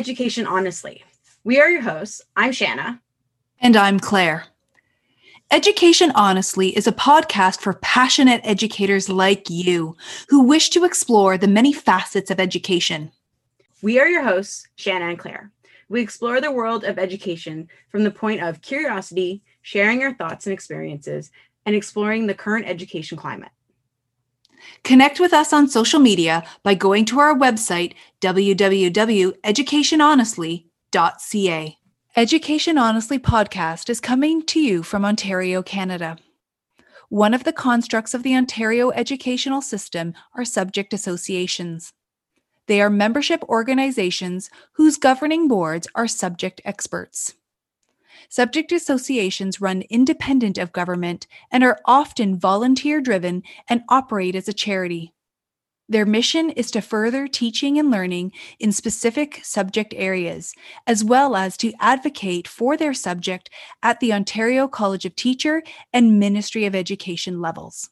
Education Honestly. We are your hosts. I'm Shanna. And I'm Claire. Education Honestly is a podcast for passionate educators like you who wish to explore the many facets of education. We are your hosts, Shanna and Claire. We explore the world of education from the point of curiosity, sharing our thoughts and experiences, and exploring the current education climate. Connect with us on social media by going to our website, www.educationhonestly.ca. Education Honestly podcast is coming to you from Ontario, Canada. One of the constructs of the Ontario educational system are subject associations. They are membership organizations whose governing boards are subject experts. Subject associations run independent of government and are often volunteer driven and operate as a charity. Their mission is to further teaching and learning in specific subject areas, as well as to advocate for their subject at the Ontario College of Teacher and Ministry of Education levels.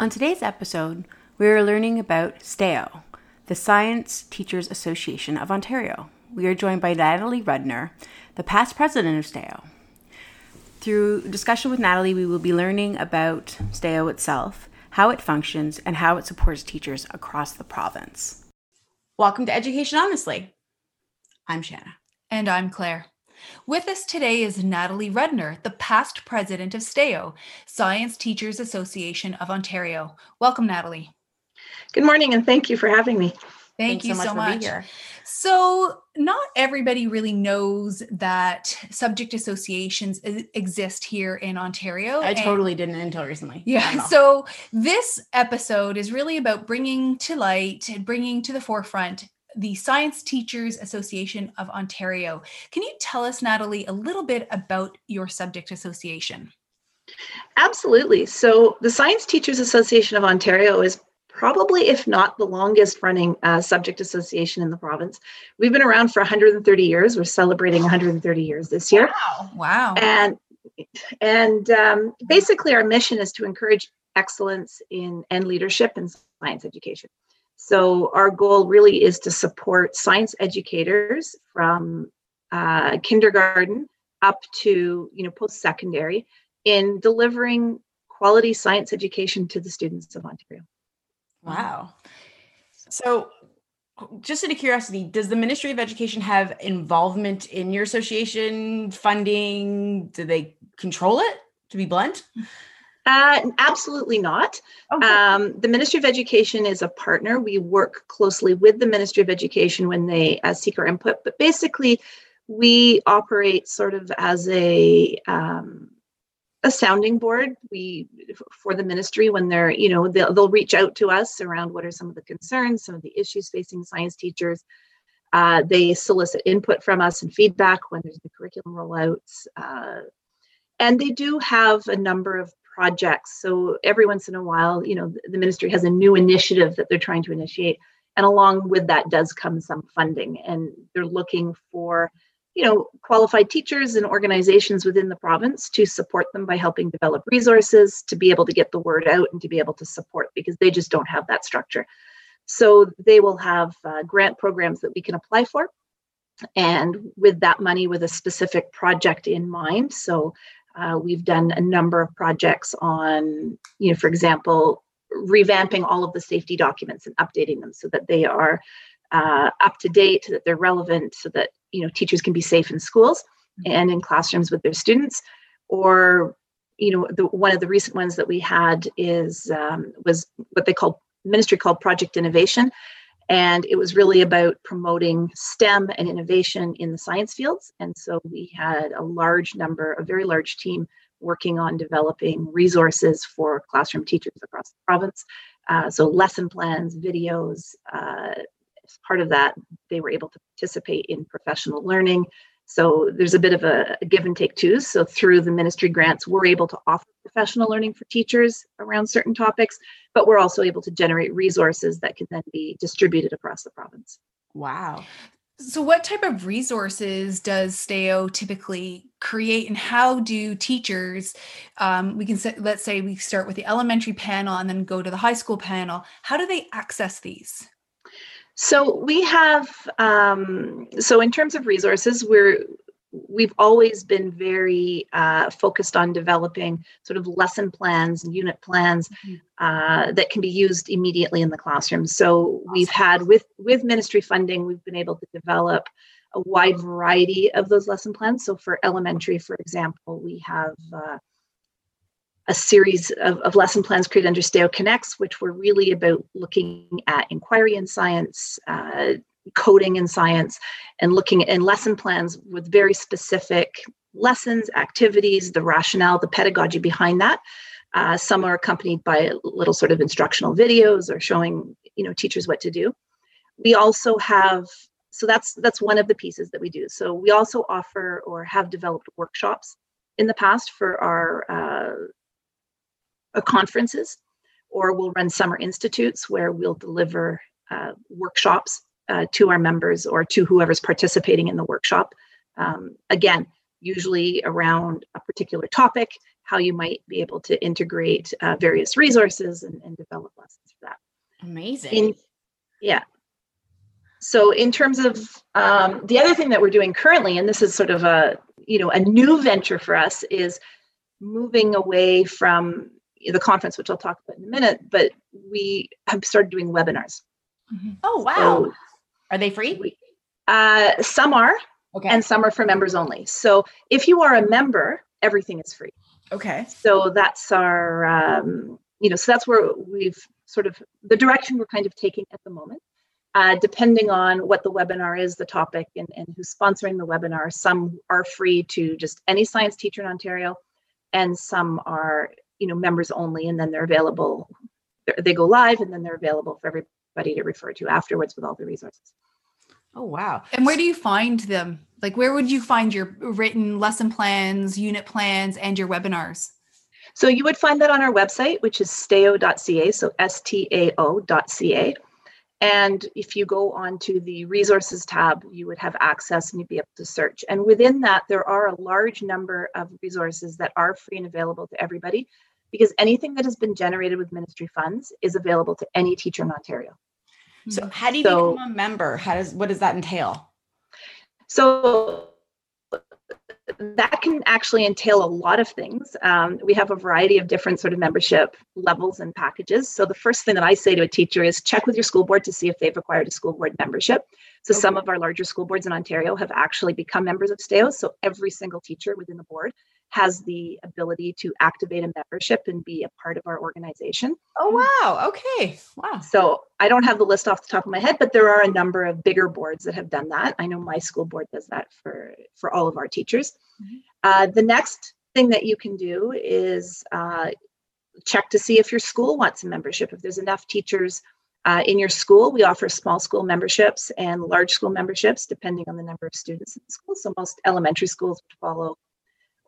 On today's episode, we are learning about STAO, the Science Teachers Association of Ontario. We are joined by Natalie Rudner, the past president of STAO. Through discussion with Natalie, we will be learning about STAO itself, how it functions, and how it supports teachers across the province. Welcome to Education Honestly. I'm Shanna. And I'm Claire. With us today is Natalie Rudner, the past president of STAO, Science Teachers Association of Ontario. Welcome, Natalie. Good morning, and thank you for having me. Thank Thanks you so much. So much. So, not everybody really knows that subject associations exist here in Ontario. I totally didn't until recently. Yeah. So, this episode is really about bringing to light and bringing to the forefront the Science Teachers Association of Ontario. Can you tell us, Natalie, a little bit about your subject association? Absolutely. So, the Science Teachers Association of Ontario is probably, if not the longest running uh, subject association in the province. We've been around for 130 years. We're celebrating 130 years this year. Wow. Wow. And and um, basically, our mission is to encourage excellence in and leadership in science education. So our goal really is to support science educators from uh, kindergarten up to you know post secondary in delivering quality science education to the students of Ontario. Wow. So, just out of curiosity, does the Ministry of Education have involvement in your association funding? Do they control it, to be blunt? Uh, absolutely not. Okay. Um, the Ministry of Education is a partner. We work closely with the Ministry of Education when they uh, seek our input, but basically, we operate sort of as a um, a sounding board. We for the ministry when they're you know they'll, they'll reach out to us around what are some of the concerns some of the issues facing science teachers. Uh, they solicit input from us and feedback when there's the curriculum rollouts uh, and they do have a number of projects. So every once in a while you know the ministry has a new initiative that they're trying to initiate and along with that does come some funding and they're looking for you know qualified teachers and organizations within the province to support them by helping develop resources to be able to get the word out and to be able to support because they just don't have that structure. So they will have uh, grant programs that we can apply for and with that money with a specific project in mind. So uh, we've done a number of projects on you know for example revamping all of the safety documents and updating them so that they are uh, up to date, that they're relevant, so that you know teachers can be safe in schools mm-hmm. and in classrooms with their students. Or you know, the, one of the recent ones that we had is um, was what they called ministry called Project Innovation, and it was really about promoting STEM and innovation in the science fields. And so we had a large number, a very large team working on developing resources for classroom teachers across the province. Uh, so lesson plans, videos, uh, as part of that, they were able to participate in professional learning. So there's a bit of a, give and take too. So through the ministry grants, we're able to offer professional learning for teachers around certain topics, but we're also able to generate resources that can then be distributed across the province. Wow. So, what type of resources does STAO typically create, and how do teachers? Um, we can say, let's say we start with the elementary panel and then go to the high school panel. How do they access these? So we have, um, so in terms of resources, we're we've always been very uh, focused on developing sort of lesson plans and unit plans mm-hmm. uh, that can be used immediately in the classroom. So we've had with with ministry funding, we've been able to develop a wide variety of those lesson plans. So for elementary, for example, we have uh, a series of, of, lesson plans created under STAO Connects, which were really about looking at inquiry in science, uh, coding in science, and looking in lesson plans with very specific lessons, activities, the rationale, the pedagogy behind that. Uh, some are accompanied by little sort of instructional videos or showing you know teachers what to do. We also have so that's that's one of the pieces that we do. So we also offer or have developed workshops in the past for our uh, uh, conferences, or we'll run summer institutes where we'll deliver uh, workshops uh, to our members or to whoever's participating in the workshop. Um, again, usually around a particular topic, how you might be able to integrate uh, various resources and, and, develop lessons for that. Amazing. In, yeah. So in terms of um, the other thing that we're doing currently, and this is sort of a you know a new venture for us, is moving away from the conference, which I'll talk about in a minute, but we have started doing webinars. Mm-hmm. Oh, wow. So are they free? We, uh, some are, okay. and some are for members only. So if you are a member, everything is free. Okay. So that's our, um, you know, so that's where we've sort of the direction we're kind of taking at the moment. Uh, depending on what the webinar is, the topic, and, and who's sponsoring the webinar, some are free to just any science teacher in Ontario, and some are you know members only and then they're available they go live and then they're available for everybody to refer to afterwards with all the resources. Oh wow. And where do you find them? Like where would you find your written lesson plans unit plans and your webinars? So you would find that on our website which is stao.ca so s-t-a-o.ca and if you go onto the resources tab, you would have access and you'd be able to search. And within that, there are a large number of resources that are free and available to everybody because anything that has been generated with ministry funds is available to any teacher in Ontario. So hmm. how do you so, become a member? How does what does that entail? So that can actually entail a lot of things. Um, we have a variety of different sort of membership levels and packages. So the first thing that I say to a teacher is check with your school board to see if they've acquired a school board membership. So okay. some of our larger school boards in Ontario have actually become members of STAO. So every single teacher within the board has the ability to activate a membership and be a part of our organization. Oh, wow. Okay. Wow. So I don't have the list off the top of my head, but there are a number of bigger boards that have done that. I know my school board does that for, for all of our teachers. Mm-hmm. Uh, the next thing that you can do is uh, check to see if your school wants a membership. If there's enough teachers uh, in your school, we offer small school memberships and large school memberships depending on the number of students in the school. So most elementary schools would follow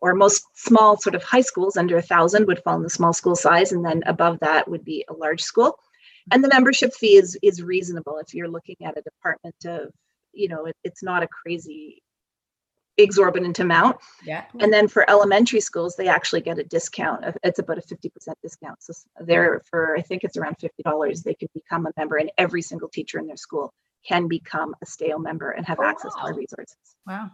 or most small sort of high schools under a thousand would fall in the small school size and then above that would be a large school. And the membership fee is is reasonable if you're looking at a department of you know it, it's not a crazy exorbitant amount. Yeah. And then for elementary schools they actually get a discount uh, it's about a 50% discount. So they're for i think it's around $50 they can become a member and every single teacher in their school can become a STAO member and have oh, access wow. to our resources. Wow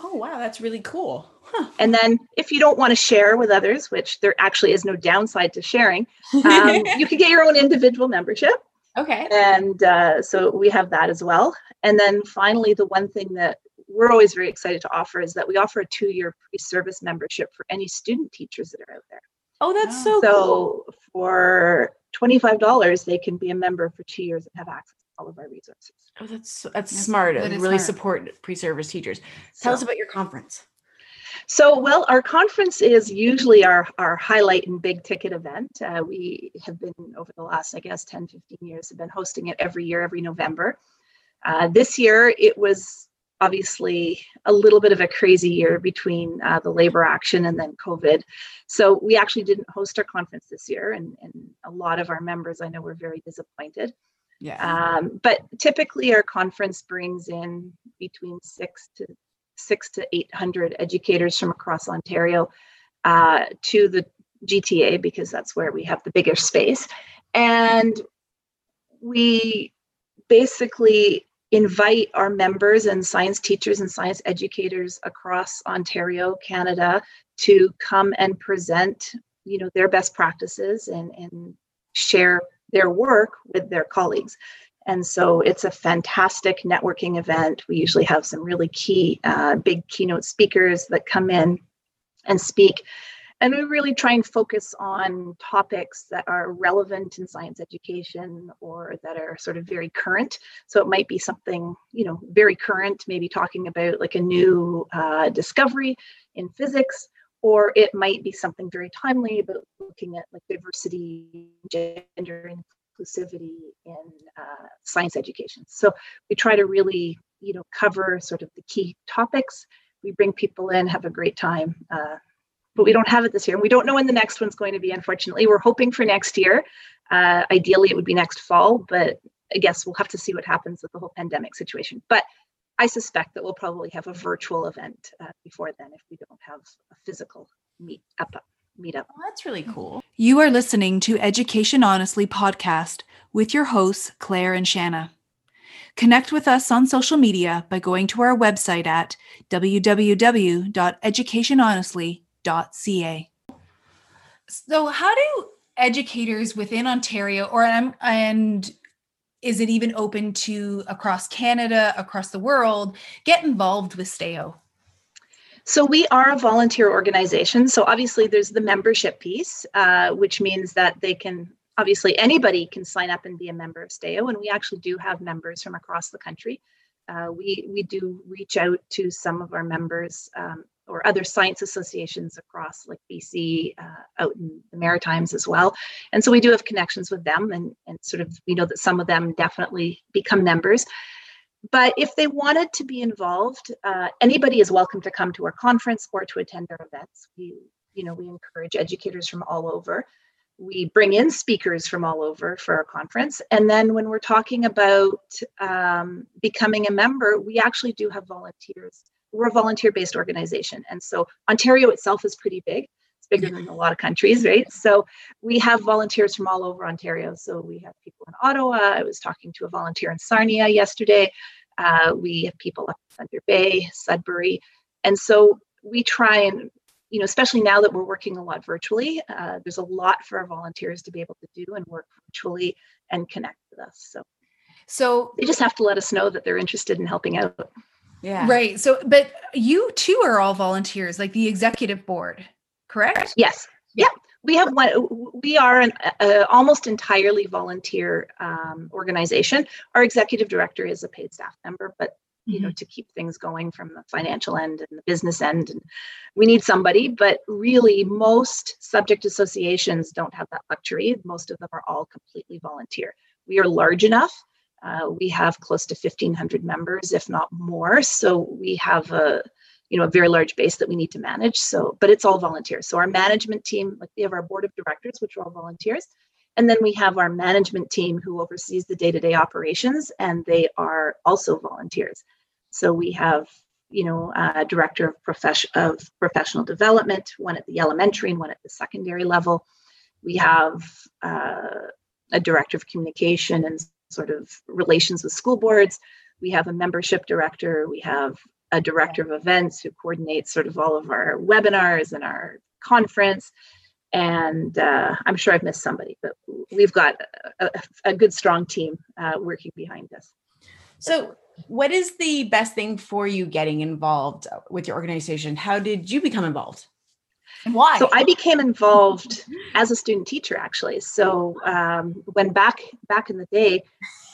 Oh, wow, that's really cool. Huh. And then if you don't want to share with others, which there actually is no downside to sharing, um, you can get your own individual membership. Okay. And uh, so we have that as well. And then finally, the one thing that we're always very excited to offer is that we offer a two year pre service membership for any student teachers that are out there. Oh, that's so, so cool. for $25, they can be a member for two years and have access all of our resources. Oh, that's that's, that's smart. That really smart. support pre-service teachers. Tell so, us about your conference. So, well, our conference is usually our, our highlight and big ticket event. Uh, we have been, over the last, I guess, 10, 15 years, have been hosting it every year, every November. Uh, this year, it was obviously a little bit of a crazy year between uh, the labor action and then COVID. So, we actually didn't host our conference this year, and, and a lot of our members I know were very disappointed. Yeah. Um, but typically, our conference brings in between six to six to eight hundred educators from across Ontario uh, to the GTA because that's where we have the bigger space, and we basically invite our members and science teachers and science educators across Ontario, Canada, to come and present, you know, their best practices and, and share their work with their colleagues. And so it's a fantastic networking event. We usually have some really key, uh, big keynote speakers that come in and speak. And we really try and focus on topics that are relevant in science education or that are sort of very current. So it might be something, you know, very current, maybe talking about like a new uh, discovery in physics, or it might be something very timely about looking at like diversity, gender inclusivity in uh, science education. So we try to really, you know, cover sort of the key topics. We bring people in, have a great time. Uh, but we don't have it this year. And we don't know when the next one's going to be, unfortunately. We're hoping for next year. Uh, ideally, it would be next fall, but I guess we'll have to see what happens with the whole pandemic situation. But I suspect that we'll probably have a virtual event uh, before then if we don't have a physical meet up meetup. Oh, that's really cool. You are listening to Education Honestly podcast with your hosts Claire and Shanna. Connect with us on social media by going to our website at www.educationhonestly.com ca. So, how do educators within Ontario, or and is it even open to across Canada, across the world, get involved with STAO? So we are a volunteer organization. So obviously, there's the membership piece, uh, which means that they can obviously anybody can sign up and be a member of STAO, and we actually do have members from across the country. Uh, we we do reach out to some of our members um, or other science associations across like BC, uh, out in the Maritimes as well. And so we do have connections with them and, and sort of, we know that some of them definitely become members. But if they wanted to be involved, uh, anybody is welcome to come to our conference or to attend our events. We, you know, we encourage educators from all over. We bring in speakers from all over for our conference. And then when we're talking about um, becoming a member, we actually do have volunteers we're a volunteer based organization. And so Ontario itself is pretty big. It's bigger than a lot of countries, right? So we have volunteers from all over Ontario. So we have people in Ottawa. I was talking to a volunteer in Sarnia yesterday. Uh, we have people up in Thunder Bay, Sudbury. And so we try and you know, especially now that we're working a lot virtually, uh, there's a lot for our volunteers to be able to do and work virtually and connect with us. So, so they just have to let us know that they're interested in helping out. Yeah. Right. So, but you too are all volunteers, like the executive board, correct? Yes. Yeah. We have one. We are an uh, almost entirely volunteer um, organization. Our executive director is a paid staff member, but you mm-hmm. know to keep things going from the financial end and the business end and we need somebody but really most subject associations don't have that luxury most of them are all completely volunteer we are large enough uh, we have close to 1,500 members, if not more. So we have a, you know, a very large base that we need to manage. So, but it's all volunteers. So our management team, like we have our board of directors, which are all volunteers, and then we have our management team who oversees the day-to-day operations, and they are also volunteers. So we have, you know, a director of profession of professional development, one at the elementary and one at the secondary level. We have uh, a director of communication and sort of relations with school boards. We have a membership director. We have a director of events who coordinates sort of all of our webinars and our conference. And uh, I'm sure I've missed somebody, but we've got a, a good, strong team uh, working behind us. So, what is the best thing for you getting involved with your organization? How did you become involved? Why? So I became involved as a student teacher, actually. So um, when back back in the day,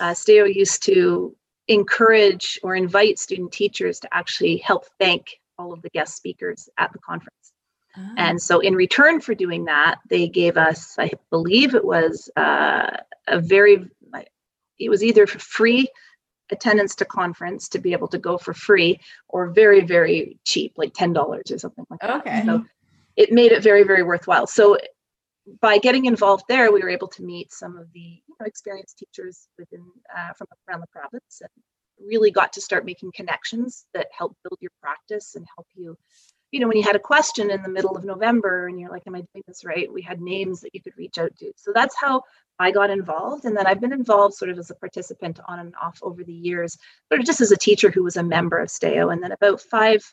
uh, STAO used to encourage or invite student teachers to actually help thank all of the guest speakers at the conference. Oh. And so, in return for doing that, they gave us, I believe it was uh, a very, it was either free attendance to conference to be able to go for free or very, very cheap, like $10 or something like that. Okay. So it made it very very worthwhile so by getting involved there we were able to meet some of the you know, experienced teachers within uh, from around the province and really got to start making connections that help build your practice and help you you know, when you had a question in the middle of November and you're like, am I doing this right? We had names that you could reach out to. So that's how I got involved. And then I've been involved sort of as a participant on and off over the years, but just as a teacher who was a member of STAO. And then about five,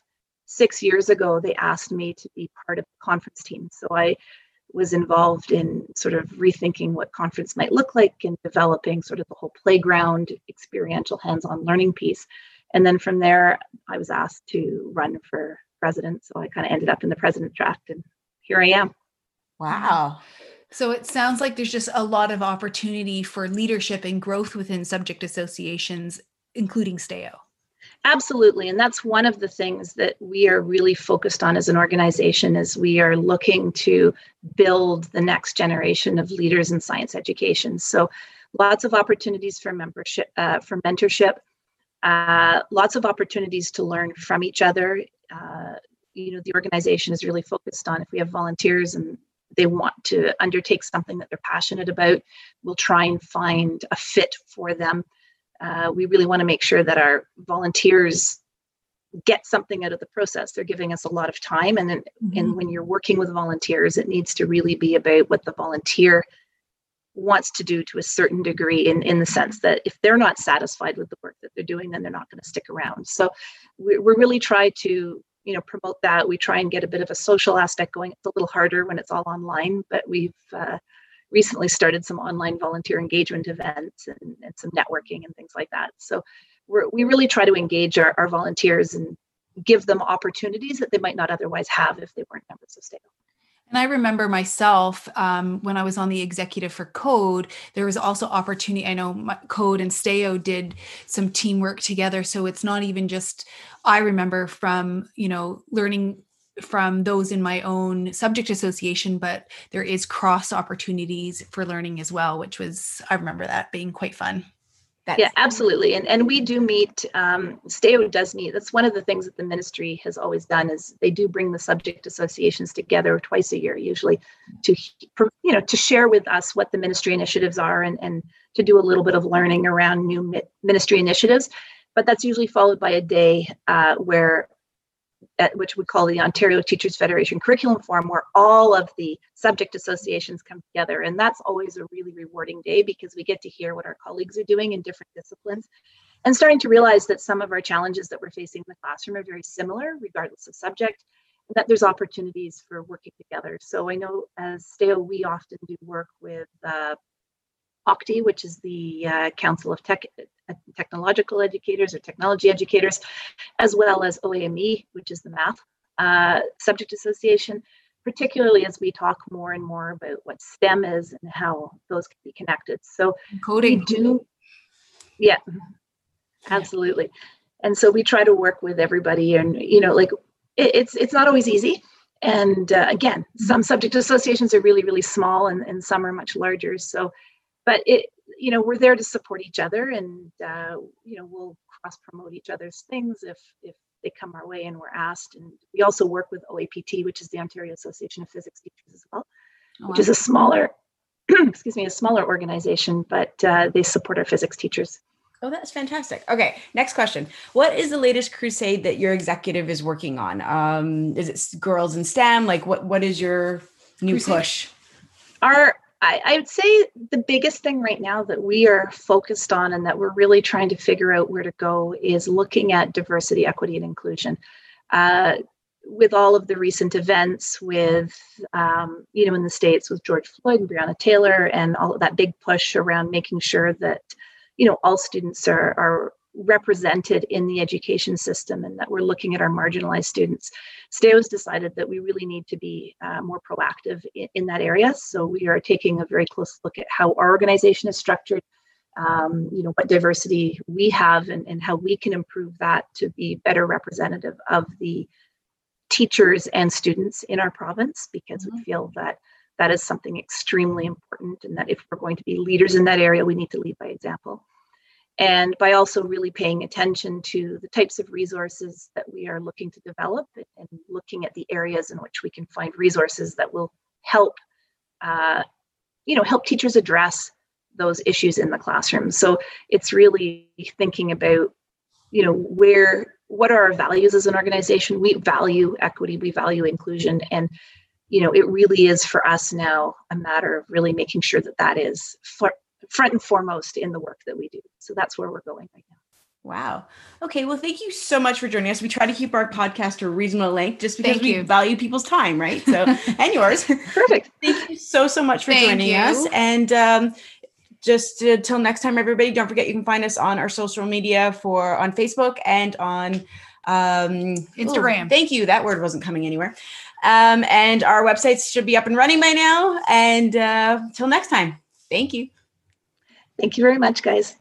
six years ago, they asked me to be part of the conference team. So I was involved in sort of rethinking what conference might look like and developing sort of the whole playground experiential hands-on learning piece. And then from there, I was asked to run for president. So I kind of ended up in the president draft and here I am. Wow. So it sounds like there's just a lot of opportunity for leadership and growth within subject associations, including STAO. Absolutely. And that's one of the things that we are really focused on as an organization as we are looking to build the next generation of leaders in science education. So lots of opportunities for membership, uh, for mentorship, uh, lots of opportunities to learn from each other. Uh, you know, the organization is really focused on if we have volunteers and they want to undertake something that they're passionate about, we'll try and find a fit for them uh, we really want to make sure that our volunteers get something out of the process. They're giving us a lot of time, and then, mm-hmm. and when you're working with volunteers, it needs to really be about what the volunteer wants to do to a certain degree in, in the sense that if they're not satisfied with the work that they're doing then they're not going to stick around so we, we really try to you know promote that we try and get a bit of a social aspect going it's a little harder when it's all online but we've uh, recently started some online volunteer engagement events and, and some networking and things like that. So we really try to engage our, our volunteers and give them opportunities that they might not otherwise have if they weren't members of STAO. And I remember myself um, when I was on the executive for Code, there was also opportunity. I know Code and STAO did some teamwork together. So it's not even just, I remember from, you know, learning from those in my own subject association, but there is cross opportunities for learning as well, which was, I remember that being quite fun. That's- yeah, absolutely. And, and we do meet, um, STAO does meet. That's one of the things that the ministry has always done is they do bring the subject associations together twice a year, usually to, you know, to share with us what the ministry initiatives are and, and to do a little bit of learning around new ministry initiatives. But that's usually followed by a day uh, where at which we call the Ontario Teachers Federation Curriculum Forum, where all of the subject associations come together. And that's always a really rewarding day because we get to hear what our colleagues are doing in different disciplines and starting to realize that some of our challenges that we're facing in the classroom are very similar, regardless of subject, and that there's opportunities for working together. So I know as STAO, we often do work with uh, OCTE, which is the uh, Council of Tech, uh, Technological Educators or Technology Educators, as well as OAME, which is the Math uh, Subject Association, particularly as we talk more and more about what STEM is and how those can be connected. So coding we do, yeah, absolutely. And so we try to work with everybody, and you know, like it, it's it's not always easy. And uh, again, some subject associations are really really small, and, and some are much larger. So but it you know we're there to support each other and uh, you know we'll cross promote each other's things if if they come our way and we're asked and we also work with oapt which is the ontario association of physics teachers as well oh, which is a smaller excuse me a smaller organization but uh, they support our physics teachers Oh, that's fantastic. Okay, next question. What is the latest crusade that your executive is working on? Um, is it girls in STEM? Like, what what is your new crusade? push? Our I, I, would say the biggest thing right now that we are focused on and that we're really trying to figure out where to go is looking at diversity, equity, and inclusion. Uh, with all of the recent events with, um, you know, in the States with George Floyd and Breonna Taylor and all of that big push around making sure that, you know, all students are, are represented in the education system and that we're looking at our marginalized students. STAO has decided that we really need to be uh, more proactive in, in, that area. So we are taking a very close look at how our organization is structured, um, you know, what diversity we have and, and how we can improve that to be better representative of the teachers and students in our province because mm-hmm. we feel that that is something extremely important and that if we're going to be leaders in that area, we need to lead by example and by also really paying attention to the types of resources that we are looking to develop and looking at the areas in which we can find resources that will help uh, you know help teachers address those issues in the classroom. So it's really thinking about you know where what are our values as an organization? We value equity we value inclusion and you know it really is for us now a matter of really making sure that that is for, front and foremost in the work that we do so that's where we're going right now Wow. Okay. Well, thank you so much for joining us. We try to keep our podcast to a reasonable length just because Thank we you. value people's time, right? So, and yours. perfect Thank you so, so much for Thank joining you. us. And um, just uh, till next time, everybody, don't forget you can find us on our social media for on Facebook and on um, Instagram. ooh, thank you. That word wasn't coming anywhere. Um, and our websites should be up and running by now. And uh, till next time, thank you. Thank you very much guys